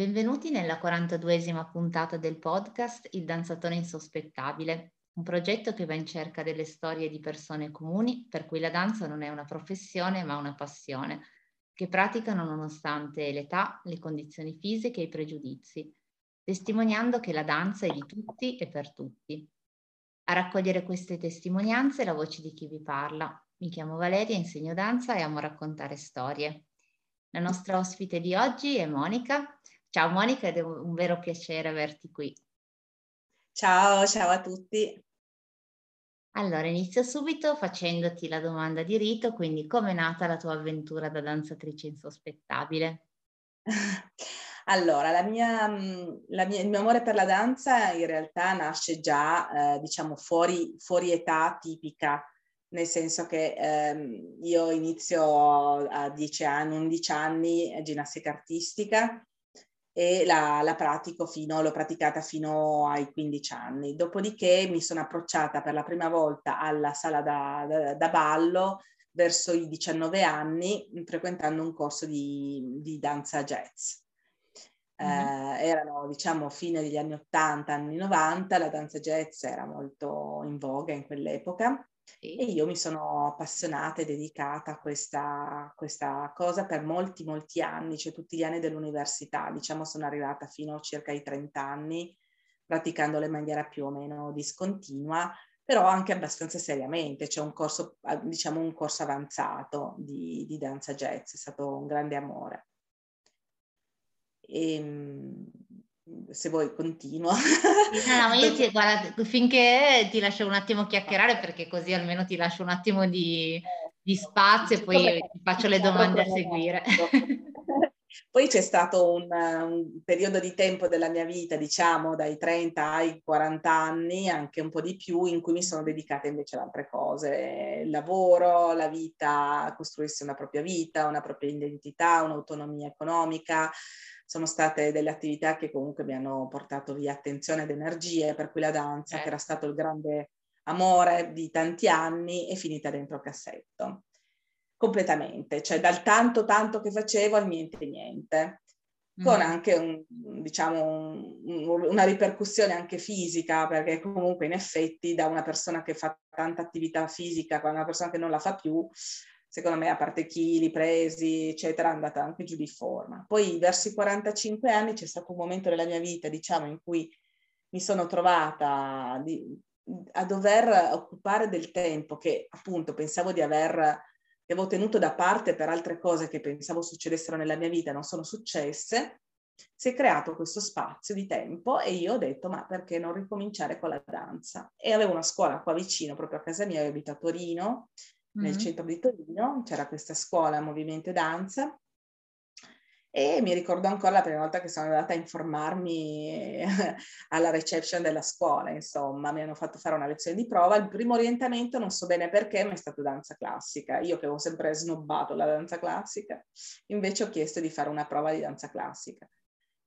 Benvenuti nella 42esima puntata del podcast Il danzatore insospettabile, un progetto che va in cerca delle storie di persone comuni per cui la danza non è una professione ma una passione, che praticano nonostante l'età, le condizioni fisiche e i pregiudizi, testimoniando che la danza è di tutti e per tutti. A raccogliere queste testimonianze la voce di chi vi parla. Mi chiamo Valeria, insegno danza e amo raccontare storie. La nostra ospite di oggi è Monica, Ciao Monica, è un vero piacere averti qui. Ciao, ciao a tutti. Allora, inizio subito facendoti la domanda di rito, quindi come è nata la tua avventura da danzatrice insospettabile? Allora, la mia, mm, la mia, il mio amore per la danza in realtà nasce già, eh, diciamo, fuori, fuori, età tipica, nel senso che ehm, io inizio a 10 anni, 11 anni ginnastica artistica e la, la, pratico fino, l'ho praticata fino ai 15 anni. Dopodiché mi sono approcciata per la prima volta alla sala da, da, da ballo verso i 19 anni, frequentando un corso di, di danza jazz. Mm-hmm. Eh, erano diciamo fine degli anni 80, anni 90, la danza jazz era molto in voga in quell'epoca E io mi sono appassionata e dedicata a questa, questa, cosa per molti, molti anni, cioè tutti gli anni dell'università. Diciamo sono arrivata fino a circa ai 30 anni, praticandola in maniera più o meno discontinua, però anche abbastanza seriamente. C'è un corso, diciamo un corso avanzato di, di danza jazz, è stato un grande amore. E, ehm, se vuoi continuo. No, no, io ti, guarda, finché ti lascio un attimo chiacchierare perché così almeno ti lascio un attimo di, di spazio e poi ti faccio le domande a seguire. Poi c'è stato un, un, periodo di tempo della mia vita, diciamo dai 30 ai 40 anni, anche un po' di più, in cui mi sono dedicata invece ad altre cose, il lavoro, la vita, costruirsi una propria vita, una propria identità, un'autonomia economica, sono state delle attività che comunque mi hanno portato via attenzione ed energie, per cui la danza, eh. che era stato il grande amore di tanti anni, è finita dentro cassetto. Completamente, cioè dal tanto tanto che facevo al niente niente, mm. con anche un, diciamo, un, una ripercussione anche fisica, perché comunque in effetti da una persona che fa tanta attività fisica, a una persona che non la fa più, secondo me, a parte chili presi, eccetera, è andata anche giù di forma. Poi verso i 45 anni c'è stato un momento nella mia vita, diciamo, in cui mi sono trovata di, a dover occupare del tempo che appunto pensavo di aver, che avevo tenuto da parte per altre cose che pensavo succedessero nella mia vita, non sono successe, si è creato questo spazio di tempo e io ho detto ma perché non ricominciare con la danza? E avevo una scuola qua vicino, proprio a casa mia, io abito a Torino, nel centro di Torino, c'era questa scuola Movimento e Danza e mi ricordo ancora la prima volta che sono andata a informarmi alla reception della scuola, insomma, mi hanno fatto fare una lezione di prova. Il primo orientamento, non so bene perché, ma è stato danza classica. Io che avevo sempre snobbato la danza classica, invece ho chiesto di fare una prova di danza classica.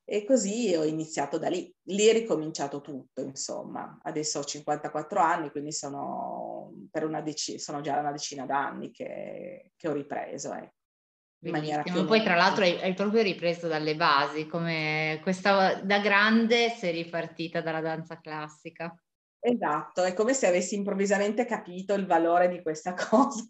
E così ho iniziato da lì. Lì è ricominciato tutto, insomma. Adesso ho 54 anni, quindi sono, per una dec- sono già una decina d'anni che, che ho ripreso. Ecco. In maniera più poi tra l'altro hai, hai, proprio ripreso dalle basi, come questa da grande sei ripartita dalla danza classica. Esatto, è come se avessi improvvisamente capito il valore di questa cosa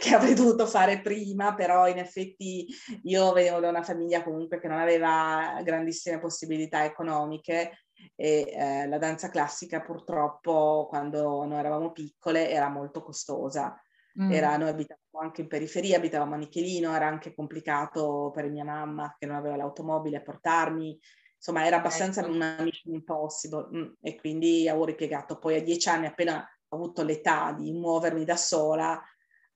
che avrei dovuto fare prima, però in effetti io venivo da una famiglia comunque che non aveva grandissime possibilità economiche e eh, la danza classica purtroppo quando noi eravamo piccole era molto costosa. Mm. Era, noi abitavamo anche in periferia, abitavamo a Michelino, era anche complicato per mia mamma che non aveva l'automobile a portarmi, insomma era abbastanza ecco. una mission impossible e quindi avevo ripiegato. Poi a dieci anni, appena ho avuto l'età di muovermi da sola,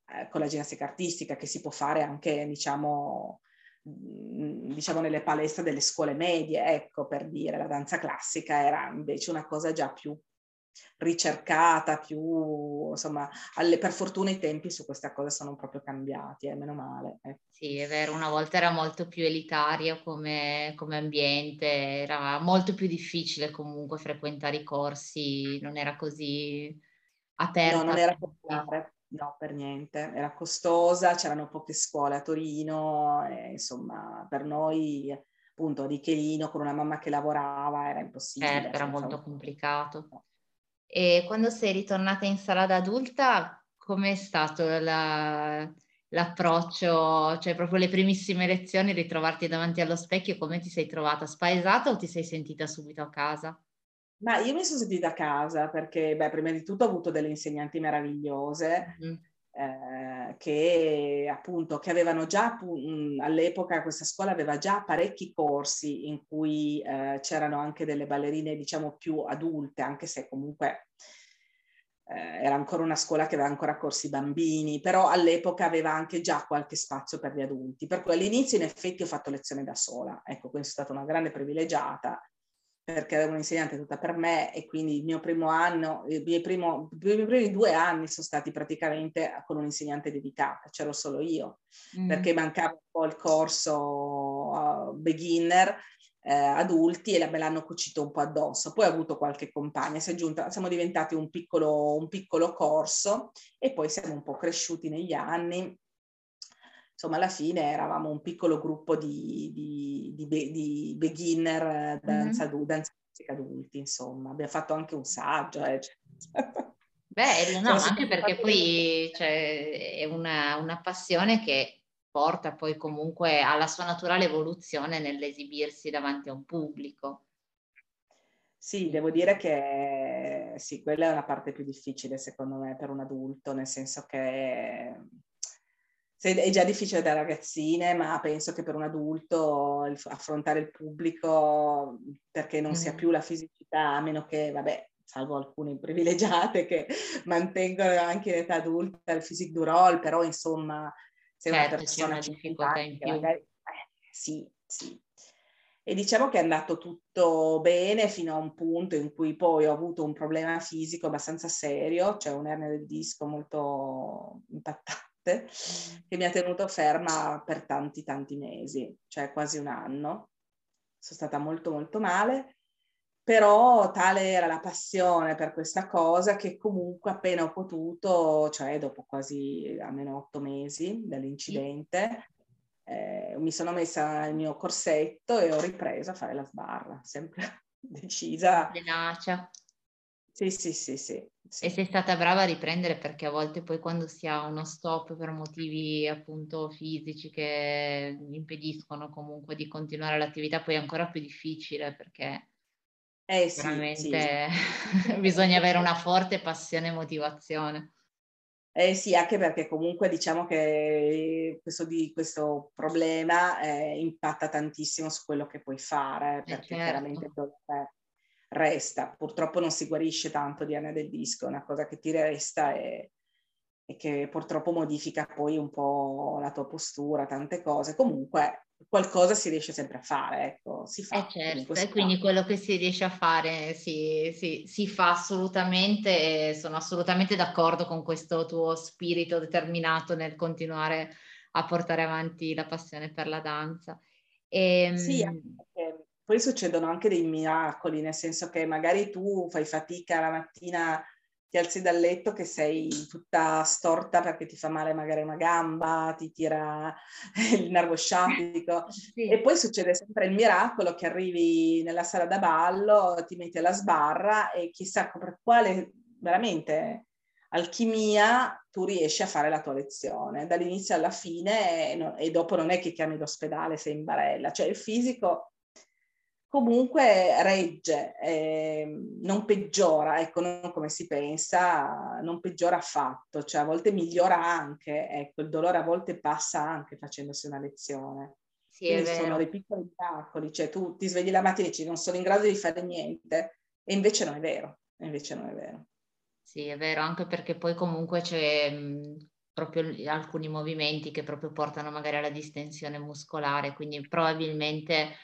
eh, con la ginnastica artistica che si può fare anche, diciamo, mm, diciamo nelle palestre delle scuole medie, ecco per dire, la danza classica era invece una cosa già più ricercata, più insomma, alle, per fortuna i tempi su questa cosa sono proprio cambiati, eh, meno male. Eh. Sì, è vero, una volta era molto più elitario come, come ambiente, era molto più difficile comunque frequentare i corsi, non era così aperto. No, non era popolare. No, per niente, era costosa, c'erano poche scuole a Torino, e, insomma, per noi appunto Richelino con una mamma che lavorava era impossibile. Certo, era molto complicato. E quando sei ritornata in sala da adulta, com'è stato la, l'approccio, cioè proprio le primissime lezioni, ritrovarti davanti allo specchio, come ti sei trovata? Spaesata o ti sei sentita subito a casa? Ma io mi sono sentita a casa perché, beh, prima di tutto ho avuto delle insegnanti meravigliose. Mm. Eh, che appunto che avevano già mh, all'epoca questa scuola aveva già parecchi corsi in cui eh, c'erano anche delle ballerine diciamo più adulte anche se comunque eh, era ancora una scuola che aveva ancora corsi bambini, però all'epoca aveva anche già qualche spazio per gli adulti, per cui all'inizio in effetti ho fatto lezione da sola, ecco, quindi sono stata una grande privilegiata perché avevo un'insegnante tutta per me e quindi il mio primo anno, i miei, primo, i miei primi due anni sono stati praticamente con un'insegnante dedicata, c'ero solo io, mm. perché mancava un po' il corso uh, beginner eh, adulti e me l'hanno cucito un po' addosso. Poi ho avuto qualche compagna, si è giunta, siamo diventati un piccolo, un piccolo corso e poi siamo un po' cresciuti negli anni. Insomma, alla fine eravamo un piccolo gruppo di, di, di, di beginner danza, mm-hmm. danza adulti, insomma. Abbiamo fatto anche un saggio. Eh, cioè. Beh, no, anche perché poi cioè, è una, una passione che porta poi comunque alla sua naturale evoluzione nell'esibirsi davanti a un pubblico. Sì, devo dire che sì, quella è la parte più difficile secondo me per un adulto, nel senso che è già difficile da ragazzine, ma penso che per un adulto affrontare il pubblico, perché non mm. si ha più la fisicità, a meno che, vabbè, salvo alcune privilegiate che mantengono anche in età adulta il physique du role, però insomma sei certo, una persona una difficoltà in più. Magari, eh, sì, sì. E diciamo che è andato tutto bene fino a un punto in cui poi ho avuto un problema fisico abbastanza serio, cioè un'ernia del disco molto impattante. Che mi ha tenuto ferma per tanti, tanti mesi, cioè quasi un anno. Sono stata molto, molto male però tale era la passione per questa cosa che comunque appena ho potuto, cioè dopo quasi almeno otto mesi dall'incidente, eh, mi sono messa il mio corsetto e ho ripreso a fare la sbarra, sempre decisa. Tenacia. Sì, sì, sì, sì, sì. E sei stata brava a riprendere perché a volte poi quando si ha uno stop per motivi appunto fisici che impediscono comunque di continuare l'attività, poi è ancora più difficile perché eh Veramente sì. bisogna avere una forte passione e motivazione. Eh sì, anche perché comunque diciamo che questo, di, questo problema eh, impatta tantissimo su quello che puoi fare, eh, perché certo. chiaramente dolore resta. Purtroppo non si guarisce tanto di anea del disco, una cosa che ti resta e, e che purtroppo modifica poi un po' la tua postura, tante cose. Comunque qualcosa si riesce sempre a fare, ecco, si fa. Eh certo, e quindi quello che si riesce a fare si, si, si, fa assolutamente sono assolutamente d'accordo con questo tuo spirito determinato nel continuare a portare avanti la passione per la danza. E, ehm, sì, poi succedono anche dei miracoli, nel senso che magari tu fai fatica la mattina ti alzi dal letto che sei tutta storta perché ti fa male magari una gamba, ti tira il nervo sciatico. Sì. e poi succede sempre il miracolo che arrivi nella sala da ballo, ti metti alla sbarra e chissà per quale veramente alchimia tu riesci a fare la tua lezione. Dall'inizio alla fine e, no, e dopo non è che chiami l'ospedale, sei in barella, cioè il fisico comunque regge, eh, non peggiora, ecco, non come si pensa, non peggiora affatto, cioè a volte migliora anche, ecco, il dolore a volte passa anche facendosi una lezione. Sì, Quindi sono dei piccoli miracoli, cioè tu ti svegli la mattina e dici non sono in grado di fare niente, e invece non è vero, invece non è vero. Sì, è vero, anche perché poi comunque c'è mh, proprio alcuni movimenti che proprio portano magari alla distensione muscolare, quindi probabilmente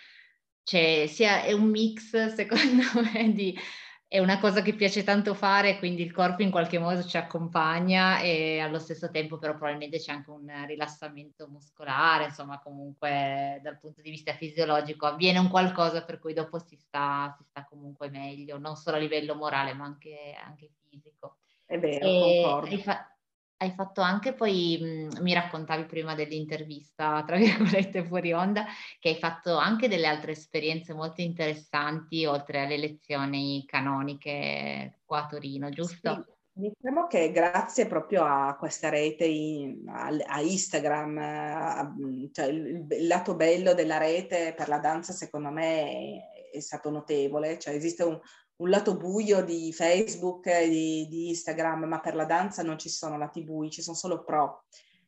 cioè, sia, è un mix, secondo me, di, è una cosa che piace tanto fare, quindi il corpo in qualche modo ci accompagna e allo stesso tempo però probabilmente c'è anche un rilassamento muscolare, insomma comunque dal punto di vista fisiologico avviene un qualcosa per cui dopo si sta, si sta comunque meglio, non solo a livello morale ma anche, anche fisico. È vero, e, concordo. Fa- hai fatto anche poi, mh, mi raccontavi prima dell'intervista, tra virgolette fuori onda, che hai fatto anche delle altre esperienze molto interessanti oltre alle lezioni canoniche qua a Torino, giusto? Sì. Diciamo che grazie proprio a questa rete, in, a, a, Instagram, a, cioè il, il, lato bello della rete per la danza secondo me è, è stato notevole, cioè esiste un, un lato buio di Facebook e di, di, Instagram, ma per la danza non ci sono lati bui, ci sono solo pro,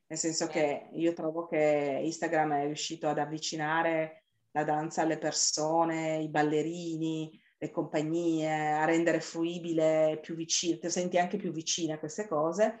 nel senso che io trovo che Instagram è riuscito ad avvicinare la danza alle persone, i ballerini, le compagnie, a rendere fruibile più vicino, ti senti anche più vicina a queste cose,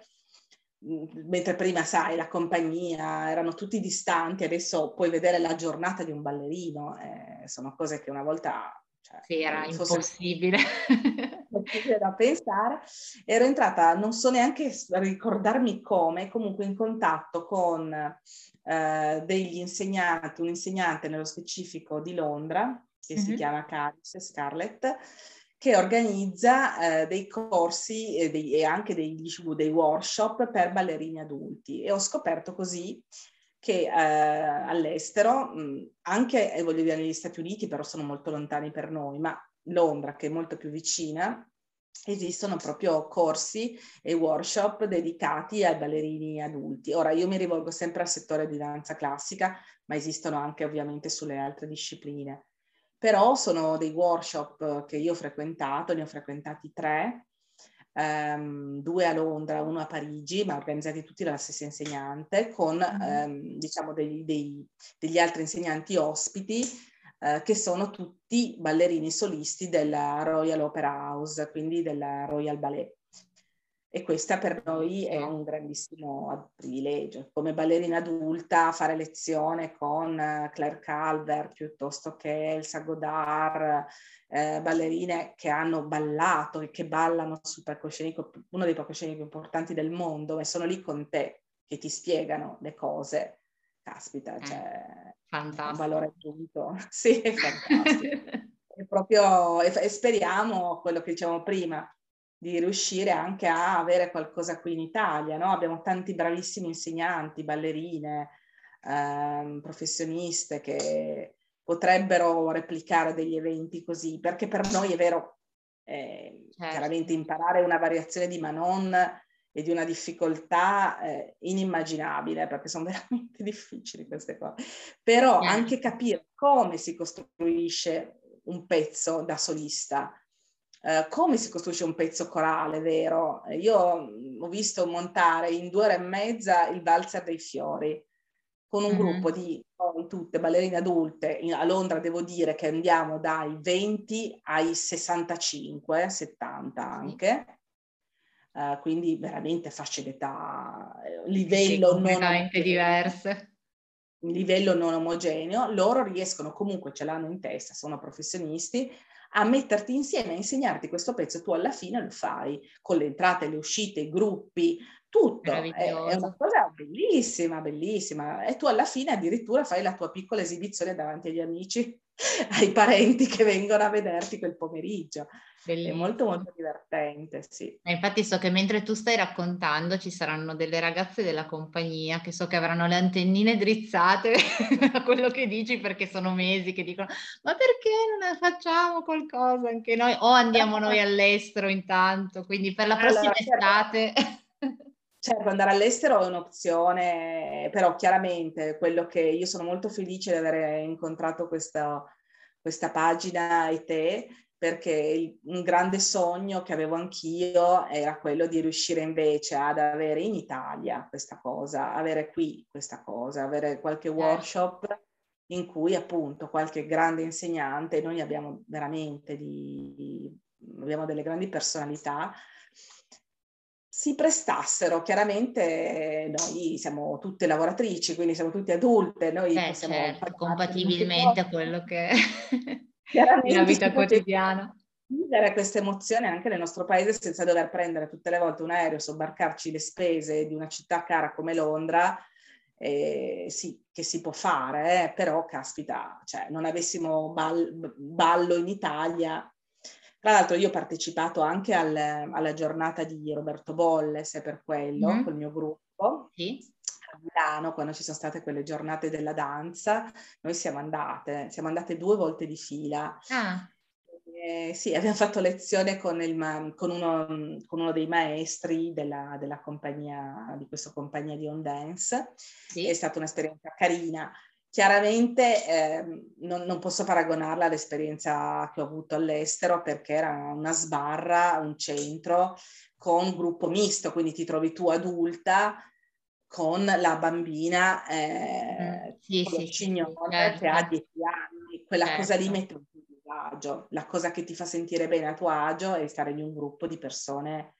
mentre prima, sai, la compagnia erano tutti distanti, adesso puoi vedere la giornata di un ballerino, eh, sono cose che una volta cioè, sì, era impossibile. Impossibile da pensare. Ero entrata, non so neanche ricordarmi come, comunque in contatto con eh, degli insegnanti, un insegnante nello specifico di Londra, che mm-hmm. si chiama Caris Scarlett, che organizza eh, dei corsi e, dei, e anche dei, diciamo, dei workshop per ballerini adulti. E ho scoperto così che eh, all'estero, mh, anche eh, voglio dire negli Stati Uniti, però sono molto lontani per noi, ma Londra, che è molto più vicina, esistono proprio corsi e workshop dedicati ai ballerini adulti. Ora io mi rivolgo sempre al settore di danza classica, ma esistono anche ovviamente sulle altre discipline. Però sono dei workshop che io ho frequentato, ne ho frequentati tre, um, due a Londra, uno a Parigi, ma organizzati tutti dalla stessa insegnante, con um, diciamo dei, dei, degli altri insegnanti ospiti uh, che sono tutti ballerini solisti della Royal Opera House, quindi della Royal Ballet. E questa per noi è un grandissimo privilegio. Come ballerina adulta fare lezione con eh, Claire Calver piuttosto che Elsa Godard, eh, ballerine che hanno ballato e che ballano sul palcoscenico, uno dei palcoscenici più importanti del mondo, e sono lì con te che ti spiegano le cose. Caspita, eh, cioè, fantastico. un valore aggiunto. sì, è fantastico. e proprio, e speriamo quello che dicevamo prima, di riuscire anche a avere qualcosa qui in Italia. No? Abbiamo tanti bravissimi insegnanti, ballerine, ehm, professioniste che potrebbero replicare degli eventi così, perché per noi è vero, eh, certo. chiaramente imparare una variazione di Manon e di una difficoltà eh, inimmaginabile, perché sono veramente difficili queste cose, però certo. anche capire come si costruisce un pezzo da solista, Uh, come si costruisce un pezzo corale, vero? Io mm, ho visto montare in due ore e mezza il valzer dei fiori con un mm-hmm. gruppo di noi tutte ballerine adulte. In, a Londra devo dire che andiamo dai 20 ai 65, 70 anche. Uh, quindi veramente fasce d'età, eh, livello sì, completamente diverse. Livello non omogeneo, loro riescono comunque, ce l'hanno in testa, sono professionisti, a metterti insieme, a insegnarti questo pezzo, tu alla fine lo fai con le entrate, le uscite, i gruppi, tutto. È, è, una cosa bellissima, bellissima. E tu alla fine addirittura fai la tua piccola esibizione davanti agli amici, ai parenti che vengono a vederti quel pomeriggio. Bellissimo. È molto molto divertente, sì. E infatti so che mentre tu stai raccontando ci saranno delle ragazze della compagnia che so che avranno le antennine drizzate a quello che dici perché sono mesi che dicono ma perché non facciamo qualcosa anche noi o andiamo noi all'estero intanto, quindi per la prossima allora, estate... Certo, andare all'estero è un'opzione, però chiaramente quello che io sono molto felice di aver incontrato questa, questa pagina e te, perché un grande sogno che avevo anch'io era quello di riuscire invece ad avere in Italia questa cosa, avere qui questa cosa, avere qualche certo. workshop in cui appunto qualche grande insegnante, noi abbiamo veramente di, abbiamo delle grandi personalità, si prestassero. Chiaramente noi siamo tutte lavoratrici, quindi siamo tutte adulte, noi eh, possiamo certo, compatibilmente a quello che la vita quotidiana. Vivere questa emozione anche nel nostro paese senza dover prendere tutte le volte un aereo, sobbarcarci le spese di una città cara come Londra, eh, sì, che si può fare, eh, però caspita, cioè, non avessimo ball- ballo in Italia, Tra l'altro io ho partecipato anche al, alla giornata di Roberto Bolle, se per quello, mm-hmm. col mio gruppo. Sì. A Milano, quando ci sono state quelle giornate della danza, noi siamo andate, siamo andate due volte di fila. Ah. Eh, sì, abbiamo fatto lezione con, il, con, uno, con uno, dei maestri della, della, compagnia, di questa compagnia di On Dance. Sì. È stata un'esperienza carina. Chiaramente eh, non, non, posso paragonarla all'esperienza che ho avuto all'estero perché era una sbarra, un centro con gruppo misto, quindi ti trovi tu adulta con la bambina eh, mm, sì, sì, cignone sì, certo. che ha 10 anni, quella certo. cosa lì mette un po' di agio, la cosa che ti fa sentire bene a tuo agio è stare in un gruppo di persone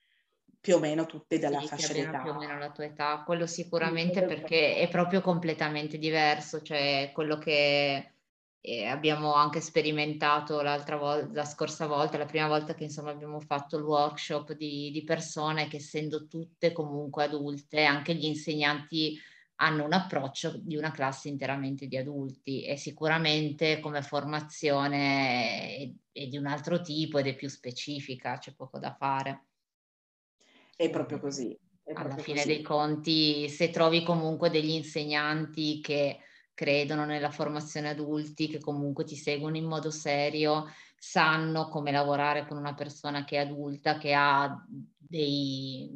più o meno tutte della sì, fascia d'età. più o meno la tua età, quello sicuramente perché è proprio completamente diverso, cioè quello che eh, abbiamo anche sperimentato l'altra volta, la scorsa volta, la prima volta che insomma abbiamo fatto il workshop di, di persone che essendo tutte comunque adulte, anche gli insegnanti hanno un approccio di una classe interamente di adulti e sicuramente come formazione è, è di un altro tipo ed è più specifica, c'è poco da fare. È proprio così. È Alla proprio fine così. dei conti, se trovi comunque degli insegnanti che credono nella formazione adulti, che comunque ti seguono in modo serio, sanno come lavorare con una persona che è adulta, che ha dei,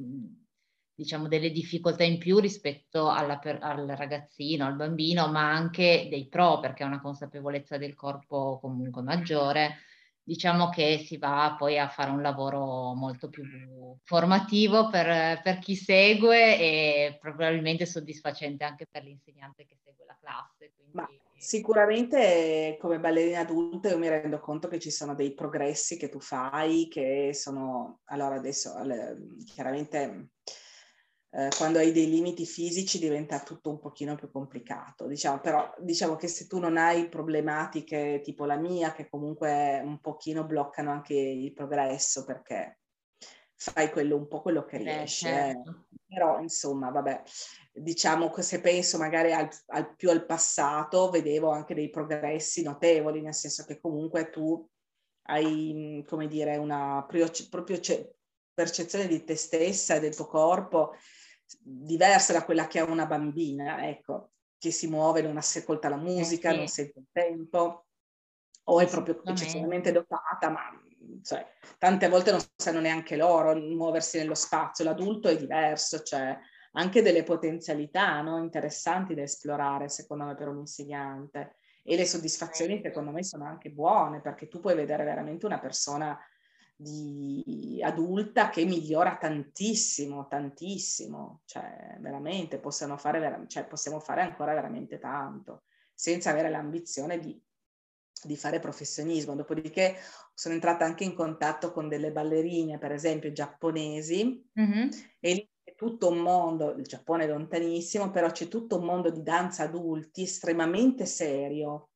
diciamo, delle difficoltà in più rispetto alla, al ragazzino, al bambino, ma anche dei pro, perché ha una consapevolezza del corpo comunque maggiore diciamo che si va poi a fare un lavoro molto più formativo per, per, chi segue e probabilmente soddisfacente anche per l'insegnante che segue la classe. Quindi... Ma sicuramente come ballerina adulta io mi rendo conto che ci sono dei progressi che tu fai che sono, allora adesso chiaramente eh, quando hai dei limiti fisici diventa tutto un pochino più complicato, diciamo, però diciamo che se tu non hai problematiche tipo la mia, che comunque un pochino bloccano anche il progresso perché fai quello, un po' quello che riesci, eh, certo. eh. però insomma, vabbè, diciamo che se penso magari al, al, più al passato, vedevo anche dei progressi notevoli, nel senso che comunque tu hai, come dire, una proprio percezione di te stessa e del tuo corpo diversa da quella che ha una bambina, ecco, che si muove, non ascolta la musica, eh sì. non sente il tempo, o è proprio eccessivamente dotata, ma cioè, tante volte non sanno neanche loro muoversi nello spazio. L'adulto è diverso, cioè anche delle potenzialità no? interessanti da esplorare, secondo me, per un insegnante. E le soddisfazioni, secondo me, sono anche buone, perché tu puoi vedere veramente una persona di adulta che migliora tantissimo, tantissimo, cioè veramente possiamo fare, cioè, possiamo fare ancora veramente tanto, senza avere l'ambizione di, di fare professionismo. Dopodiché sono entrata anche in contatto con delle ballerine, per esempio giapponesi, mm-hmm. e lì c'è tutto un mondo, il Giappone è lontanissimo, però c'è tutto un mondo di danza adulti estremamente serio,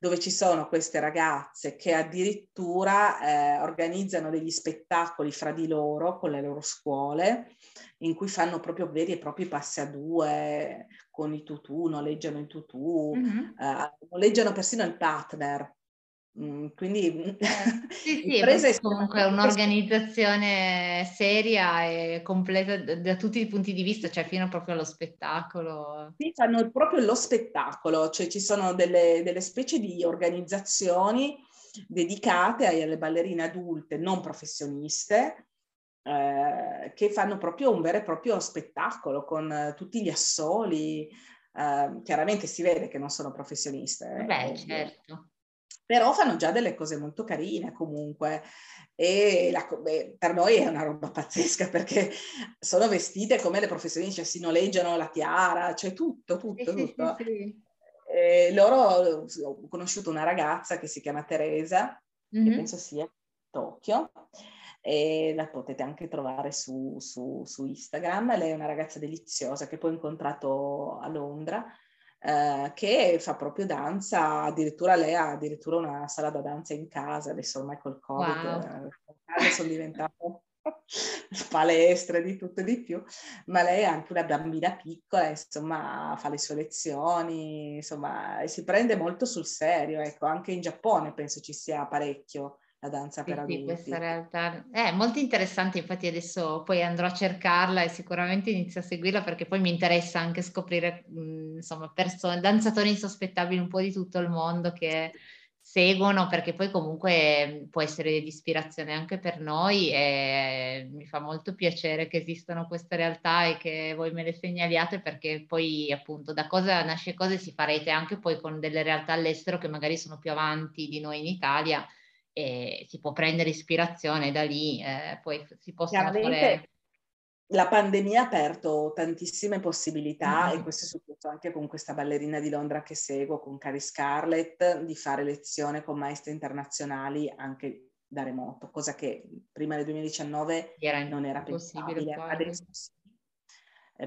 dove ci sono queste ragazze che addirittura eh, organizzano degli spettacoli fra di loro con le loro scuole in cui fanno proprio veri e propri passi a due con i tutù, noleggiano i tutù, mm-hmm. eh, noleggiano persino il partner. Mm, quindi sì, sì, è comunque un'organizzazione seria e completa da tutti i punti di vista, cioè fino proprio allo spettacolo. Sì, fanno proprio lo spettacolo, cioè ci sono delle, delle specie di organizzazioni dedicate alle ballerine adulte non professioniste eh, che fanno proprio un vero e proprio spettacolo con tutti gli assoli. Eh, chiaramente si vede che non sono professioniste. Eh, Beh, certo però fanno già delle cose molto carine comunque e la, beh, per noi è una roba pazzesca perché sono vestite come le professioniste, cioè si noleggiano la tiara, cioè tutto, tutto, sì, tutto. Sì, sì, e loro, ho conosciuto una ragazza che si chiama Teresa, mm-hmm. che penso sia a Tokyo, e la potete anche trovare su, su, su Instagram. Lei è una ragazza deliziosa che poi ho incontrato a Londra eh, che fa proprio danza, addirittura lei ha addirittura una sala da danza in casa, adesso ormai col Covid wow. eh, sono diventate palestre di tutto e di più, ma lei è anche una bambina piccola, insomma fa le sue lezioni, insomma si prende molto sul serio, ecco, anche in Giappone penso ci sia parecchio la danza sì, per adulti. Sì, questa realtà è molto interessante, infatti adesso poi andrò a cercarla e sicuramente inizio a seguirla perché poi mi interessa anche scoprire, mh, insomma, persone, danzatori insospettabili un po' di tutto il mondo che seguono perché poi comunque può essere di ispirazione anche per noi e mi fa molto piacere che esistano queste realtà e che voi me le segnaliate perché poi appunto da cosa nasce cosa si farete anche poi con delle realtà all'estero che magari sono più avanti di noi in Italia e si può prendere ispirazione da lì, eh, poi si possono fare... La pandemia ha aperto tantissime possibilità mm-hmm. e questo è successo anche con questa ballerina di Londra che seguo, con Cari Scarlett, di fare lezione con maestre internazionali anche da remoto, cosa che prima del 2019 era non era possibile. Adesso sì.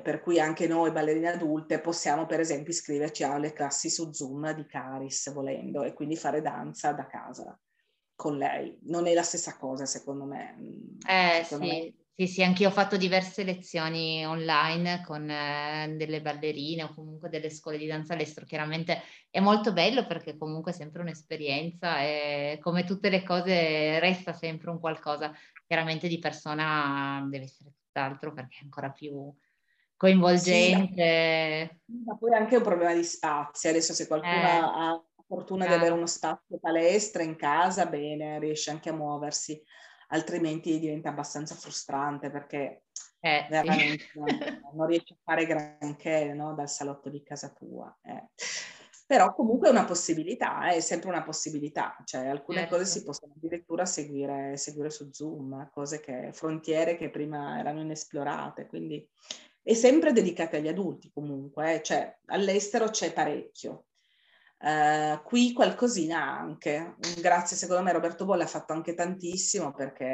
Per cui anche noi ballerine adulte possiamo per esempio iscriverci alle classi su Zoom di Caris volendo e quindi fare danza da casa con lei. Non è la stessa cosa, secondo me. Eh secondo sì. Me. Sì, sì, anch'io ho fatto diverse lezioni online con eh, delle ballerine o comunque delle scuole di danza all'estero. Chiaramente è molto bello perché comunque è sempre un'esperienza e come tutte le cose resta sempre un qualcosa. Chiaramente di persona deve essere tutt'altro perché è ancora più coinvolgente. Sì, ma poi anche un problema di spazio. Adesso se qualcuno eh. ha fortuna ah. di avere uno spazio palestra in casa, bene, riesce anche a muoversi, altrimenti diventa abbastanza frustrante perché eh, veramente sì. non, non, riesci a fare granché no? dal salotto di casa tua. Eh. Però comunque è una possibilità, è sempre una possibilità, cioè alcune certo. cose si possono addirittura seguire, seguire su Zoom, cose che, frontiere che prima erano inesplorate, quindi è sempre dedicate agli adulti comunque, eh. cioè all'estero c'è parecchio, Uh, qui qualcosina anche, grazie secondo me Roberto Bolle ha fatto anche tantissimo perché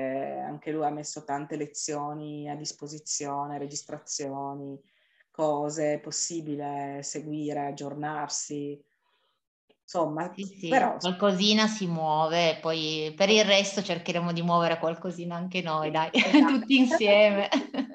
anche lui ha messo tante lezioni a disposizione, registrazioni, cose, è possibile seguire, aggiornarsi. Insomma, sì, sì, però... qualcosina si muove, poi per il resto cercheremo di muovere qualcosina anche noi, dai, esatto. tutti insieme.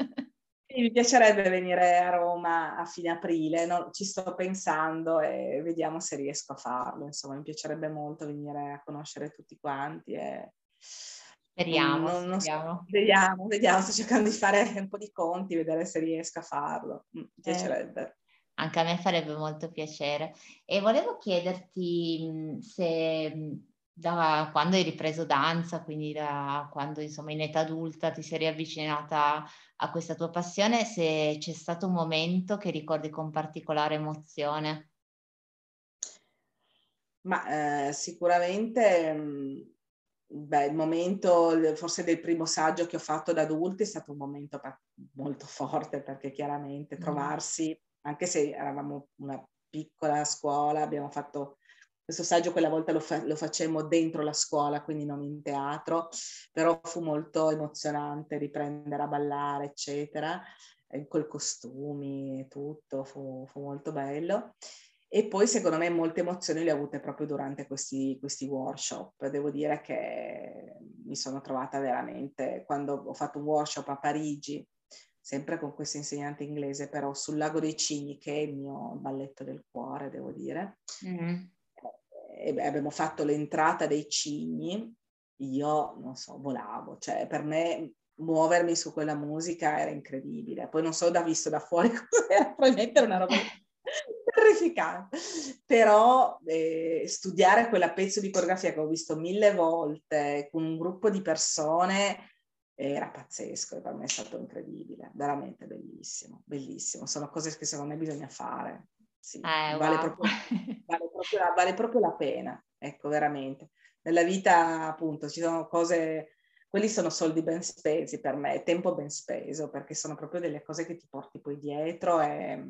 mi piacerebbe venire a Roma a fine aprile, no? ci sto pensando e vediamo se riesco a farlo. Insomma, mi piacerebbe molto venire a conoscere tutti quanti. E... Speriamo, non, non speriamo. So, vediamo, vediamo, sto cercando di fare un po' di conti, vedere se riesco a farlo. Mi piacerebbe. Eh, anche a me farebbe molto piacere. E volevo chiederti se da quando hai ripreso danza, quindi da quando insomma in età adulta ti sei riavvicinata a questa tua passione, se c'è stato un momento che ricordi con particolare emozione. Ma eh, sicuramente, mm, beh, il momento forse del primo saggio che ho fatto da adulti è stato un momento molto forte perché chiaramente mm. trovarsi, anche se eravamo una piccola scuola, abbiamo fatto questo saggio quella volta lo, fa- lo, facemmo dentro la scuola, quindi non in teatro, però fu molto emozionante riprendere a ballare, eccetera, eh, col costumi e tutto, fu, fu, molto bello. E poi secondo me molte emozioni le ho avute proprio durante questi, questi workshop. Devo dire che mi sono trovata veramente, quando ho fatto un workshop a Parigi, sempre con questo insegnante inglese, però sul Lago dei Cigni, che è il mio balletto del cuore, devo dire. Mm abbiamo fatto l'entrata dei cigni, io non so, volavo, cioè per me muovermi su quella musica era incredibile. Poi non so da visto da fuori cos'era, probabilmente era una roba terrificante. Però eh, studiare quella pezzo di coreografia che ho visto mille volte con un gruppo di persone era pazzesco e per me è stato incredibile, veramente bellissimo, bellissimo. Sono cose che secondo me bisogna fare sì, eh, vale, wow. proprio, vale, proprio la, vale, proprio, la, pena, ecco, veramente. Nella vita, appunto, ci sono cose, quelli sono soldi ben spesi per me, tempo ben speso, perché sono proprio delle cose che ti porti poi dietro e mm,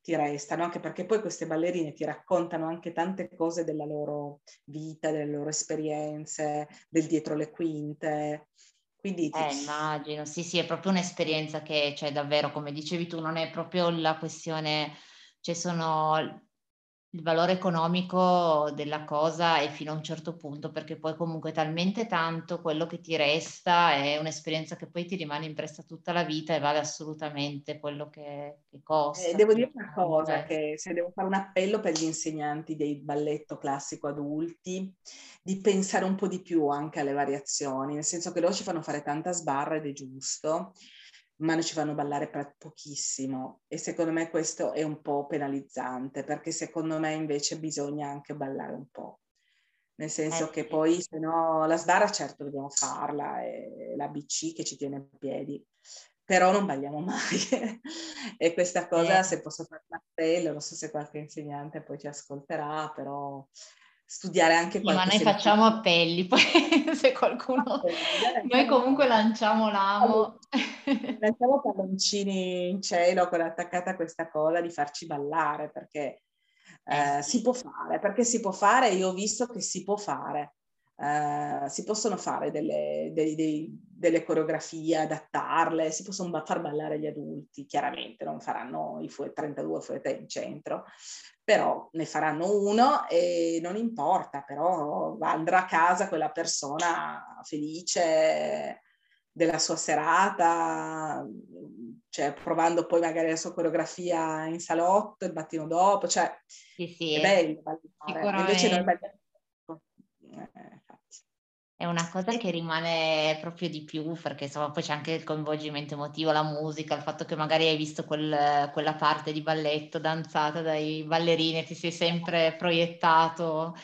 ti restano, anche perché poi queste ballerine ti raccontano anche tante cose della loro vita, delle loro esperienze, del dietro le quinte. Quindi eh, immagino, sì, sì, è proprio un'esperienza che, cioè, davvero, come dicevi tu, non è proprio la questione cioè sono il valore economico della cosa è fino a un certo punto, perché poi comunque talmente tanto quello che ti resta è un'esperienza che poi ti rimane impressa tutta la vita e vale assolutamente quello che, che costa. Eh, devo dire una cosa, che se devo fare un appello per gli insegnanti del balletto classico adulti, di pensare un po' di più anche alle variazioni, nel senso che loro ci fanno fare tanta sbarra ed è giusto, ma ci fanno ballare pochissimo e secondo me questo è un po' penalizzante perché secondo me invece bisogna anche ballare un po'. Nel senso eh, che poi se no la sbarra certo dobbiamo farla, è la BC che ci tiene in piedi, però non balliamo mai. e questa cosa, eh. se posso fare un appello, non so se qualche insegnante poi ci ascolterà, però studiare anche qualche... Sì, ma noi facciamo appelli, poi se qualcuno... noi comunque lanciamo l'amo. Lanciamo palloncini in cielo con attaccata questa colla di farci ballare, perché eh, eh si può fare, perché si può fare, io ho visto che si può fare. Uh, si possono fare delle, dei, dei, delle, coreografie, adattarle, si possono far ballare gli adulti, chiaramente non faranno i fu- 32 fuete in centro, però ne faranno uno e non importa, però andrà a casa quella persona felice della sua serata, cioè provando poi magari la sua coreografia in salotto, il mattino dopo, cioè sì, sì, è bello ballare. Invece noi balliamo eh, è una cosa che rimane proprio di più perché insomma poi c'è anche il coinvolgimento emotivo, la musica, il fatto che magari hai visto quel, quella parte di balletto danzata dai ballerini e ti sei sempre proiettato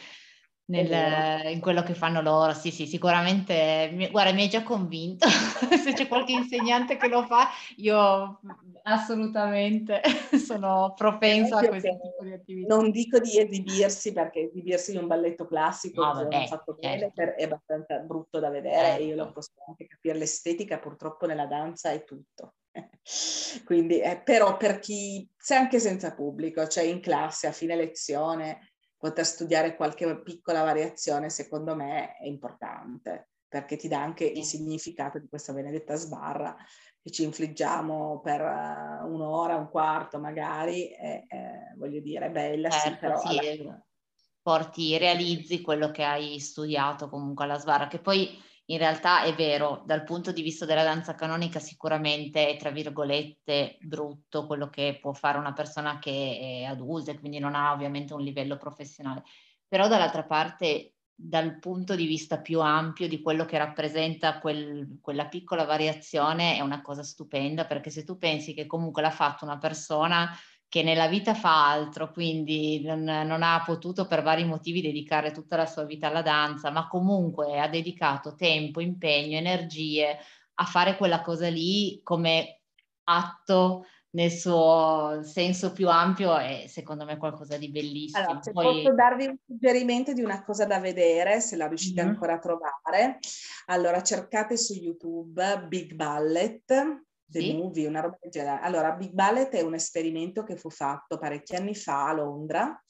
nel, in quello che fanno loro. Sì, sì, sicuramente. Guarda, mi hai già convinto. Se c'è qualche insegnante che lo fa, io assolutamente sono propensa a questo tipo di attività. Non dico di esibirsi, perché esibirsi in un balletto classico no, vabbè, fatto certo. bene, è abbastanza brutto da vedere certo. e io lo posso anche capire. L'estetica purtroppo nella danza è tutto. Quindi, eh, però per chi, se anche senza pubblico, cioè in classe a fine lezione, poter studiare qualche piccola variazione, secondo me, è importante, perché ti dà anche il significato di questa benedetta sbarra che ci infliggiamo per uh, un'ora, un quarto magari, e, eh, voglio dire, è bella, certo, sì, però... Sì, alla... porti, realizzi quello che hai studiato comunque alla sbarra, che poi in realtà è vero, dal punto di vista della danza canonica sicuramente è tra virgolette brutto quello che può fare una persona che è adulta e quindi non ha ovviamente un livello professionale, però dall'altra parte dal punto di vista più ampio di quello che rappresenta quel, quella piccola variazione è una cosa stupenda perché se tu pensi che comunque l'ha fatto una persona che nella vita fa altro, quindi non, non, ha potuto per vari motivi dedicare tutta la sua vita alla danza, ma comunque ha dedicato tempo, impegno, energie a fare quella cosa lì come atto nel suo senso più ampio è secondo me qualcosa di bellissimo. Allora, se Poi... posso darvi un suggerimento di una cosa da vedere, se la riuscite mm-hmm. ancora a trovare, allora cercate su YouTube Big Ballet, The sì? Movie, una roba del genere. Allora, Big Ballet è un esperimento che fu fatto parecchi anni fa a Londra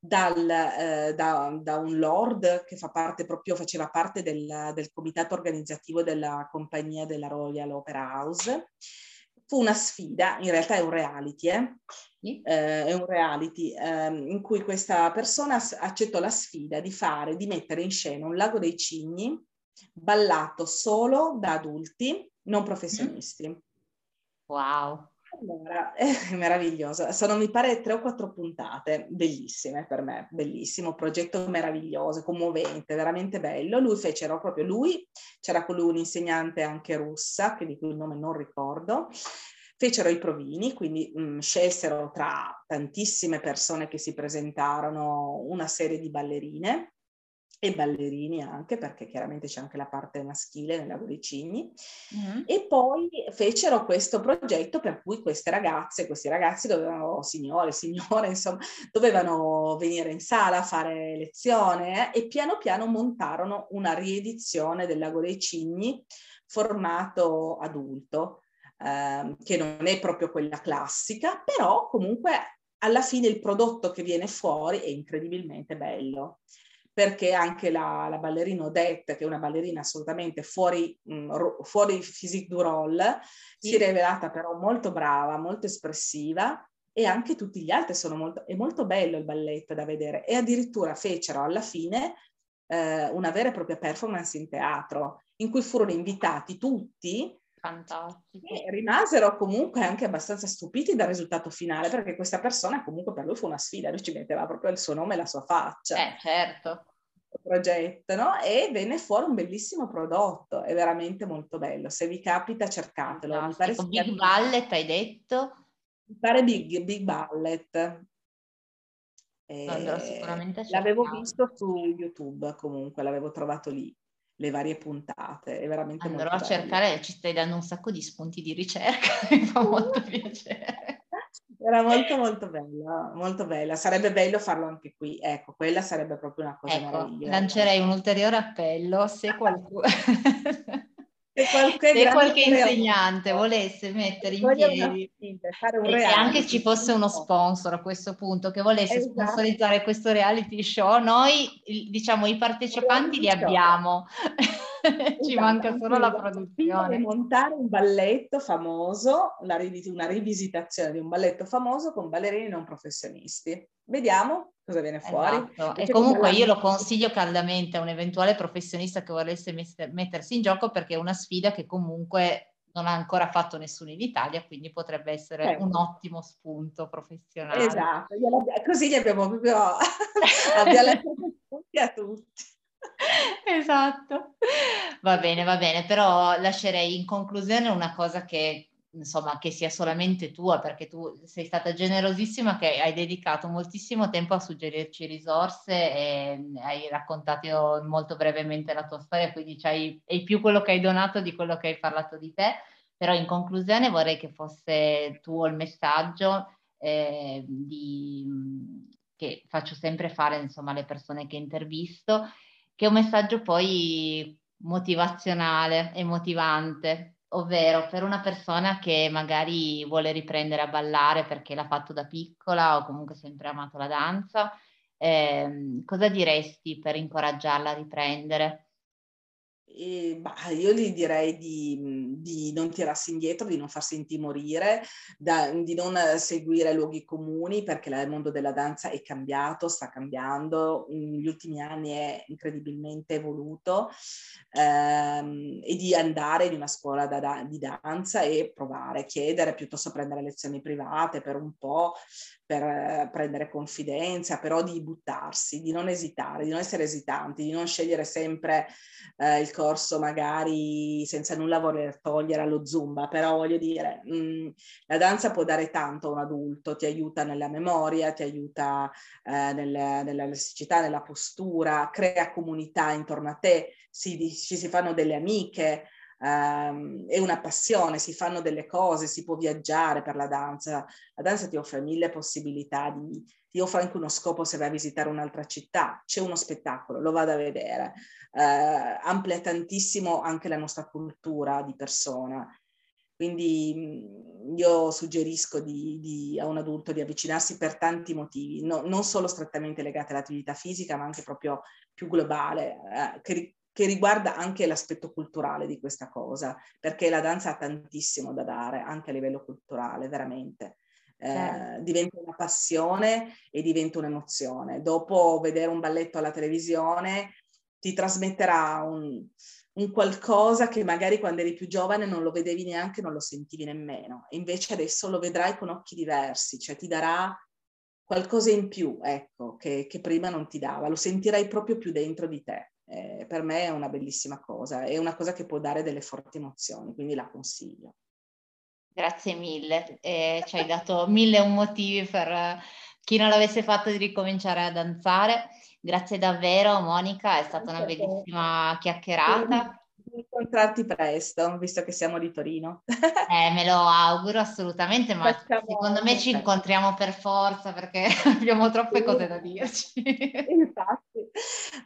dal, eh, da, da, un lord che fa parte proprio, faceva parte del, del comitato organizzativo della compagnia della Royal Opera House fu una sfida, in realtà è un reality, eh? Sì. Eh, è un reality eh, in cui questa persona accettò la sfida di fare, di mettere in scena un lago dei cigni ballato solo da adulti non professionisti. Wow. Allora, è meraviglioso. Sono, mi pare, tre o quattro puntate, bellissime per me, bellissimo, progetto meraviglioso, commovente, veramente bello. Lui fecero proprio lui, c'era con lui un'insegnante anche russa, che di cui il nome non ricordo, fecero i provini, quindi mh, scelsero tra tantissime persone che si presentarono una serie di ballerine e ballerini anche, perché chiaramente c'è anche la parte maschile nella Goricini, mm-hmm. e poi fecero questo progetto per cui queste ragazze, questi ragazzi dovevano, signore, signore, insomma, dovevano venire in sala a fare lezione eh, e piano piano montarono una riedizione del Lago dei Cigni formato adulto, eh, che non è proprio quella classica, però comunque alla fine il prodotto che viene fuori è incredibilmente bello perché anche la, la ballerina Odette, che è una ballerina assolutamente fuori, mh, fuori physique du rôle, sì. si è rivelata però molto brava, molto espressiva e anche tutti gli altri sono molto, è molto bello il balletto da vedere e addirittura fecero alla fine eh, una vera e propria performance in teatro in cui furono invitati tutti Fantastico. E rimasero comunque anche abbastanza stupiti dal risultato finale, perché questa persona comunque per lui fu una sfida, lui ci metteva proprio il suo nome e la sua faccia. Eh, certo. Progetto, no? E venne fuori un bellissimo prodotto, è veramente molto bello. Se vi capita, cercatelo. No, Mi pare Big Ballet, hai detto? Mi pare Big, Big Ballet. Sicuramente L'avevo visto su YouTube comunque, l'avevo trovato lì le varie puntate. È veramente Andrò a cercare, ci stai dando un sacco di spunti di ricerca, mi fa molto piacere. Era molto molto bella, molto bella. Sarebbe bello farlo anche qui. Ecco, quella sarebbe proprio una cosa ecco, Lancerei un ulteriore appello se qualcuno... se qualche, se qualche insegnante volesse mettere in piedi e anche ci fosse uno sponsor a questo punto che volesse esatto. sponsorizzare questo reality show, noi diciamo i partecipanti li abbiamo. ci esatto, manca solo la produzione. montare un balletto famoso, una rivisitazione di un balletto famoso con ballerini non professionisti. Vediamo cosa viene fuori. Esatto. E comunque io lo consiglio caldamente a un eventuale professionista che volesse mettersi in gioco perché è una sfida che comunque non ha ancora fatto nessuno in Italia, quindi potrebbe essere certo. un ottimo spunto professionale. Esatto, così gli abbiamo proprio abbiamo lasciato spunti a tutti. Esatto, va bene, va bene, però lascerei in conclusione una cosa che insomma che sia solamente tua perché tu sei stata generosissima che hai dedicato moltissimo tempo a suggerirci risorse e hai raccontato molto brevemente la tua storia quindi c'hai, è più quello che hai donato di quello che hai parlato di te. Però in conclusione vorrei che fosse tuo il messaggio eh, di, che faccio sempre fare insomma alle persone che intervisto che è un messaggio poi motivazionale e motivante ovvero per una persona che magari vuole riprendere a ballare perché l'ha fatto da piccola o comunque sempre amato la danza, eh, cosa diresti per incoraggiarla a riprendere? E, bah, io gli direi di, di, non tirarsi indietro, di non farsi intimorire, da, di non seguire luoghi comuni perché il mondo della danza è cambiato, sta cambiando, negli ultimi anni è incredibilmente evoluto ehm, e di andare in una scuola da, di danza e provare, chiedere piuttosto prendere lezioni private per un po', per eh, prendere confidenza, però di buttarsi, di non esitare, di non essere esitanti, di non scegliere sempre eh, il corso magari senza nulla voler togliere allo zumba, però voglio dire, mh, mm, la danza può dare tanto a un adulto, ti aiuta nella memoria, ti aiuta eh, nel, nella elasticità, nella postura, crea comunità intorno a te, si, ci si fanno delle amiche, um, è una passione, si fanno delle cose, si può viaggiare per la danza. La danza ti offre mille possibilità, di, ti offre anche uno scopo se vai a visitare un'altra città, c'è uno spettacolo, lo vado a vedere. Uh, amplia tantissimo anche la nostra cultura di persona. Quindi io suggerisco di, di, a un adulto di avvicinarsi per tanti motivi, no, non solo strettamente legati all'attività fisica, ma anche proprio più globale, eh, che, che riguarda anche l'aspetto culturale di questa cosa, perché la danza ha tantissimo da dare anche a livello culturale, veramente. Eh, certo. diventa una passione e diventa un'emozione. Dopo vedere un balletto alla televisione ti trasmetterà un, un, qualcosa che magari quando eri più giovane non lo vedevi neanche, non lo sentivi nemmeno. Invece adesso lo vedrai con occhi diversi, cioè ti darà qualcosa in più, ecco, che, che prima non ti dava, lo sentirai proprio più dentro di te eh, per me è una bellissima cosa, è una cosa che può dare delle forti emozioni, quindi la consiglio. Grazie mille, eh, ci hai dato mille un motivi per chi non l'avesse fatto di ricominciare a danzare. Grazie davvero Monica, è stata una bellissima chiacchierata incontrarti presto, visto che siamo di Torino. eh, me lo auguro assolutamente, ma Facciamo... secondo me ci incontriamo per forza perché abbiamo troppe cose da dirci. Infatti.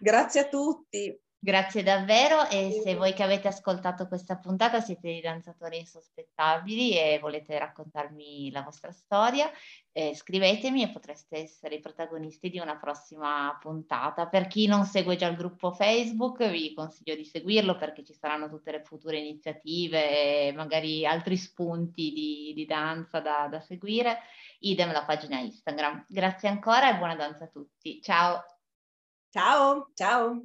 Grazie a tutti. Grazie davvero e se voi che avete ascoltato questa puntata siete dei danzatori insospettabili e volete raccontarmi la vostra storia, eh, scrivetemi e potreste essere i protagonisti di una prossima puntata. Per chi non segue già il gruppo Facebook vi consiglio di seguirlo perché ci saranno tutte le future iniziative e magari altri spunti di, di danza da, da seguire. Idem la pagina Instagram. Grazie ancora e buona danza a tutti. Ciao! Ciao, ciao!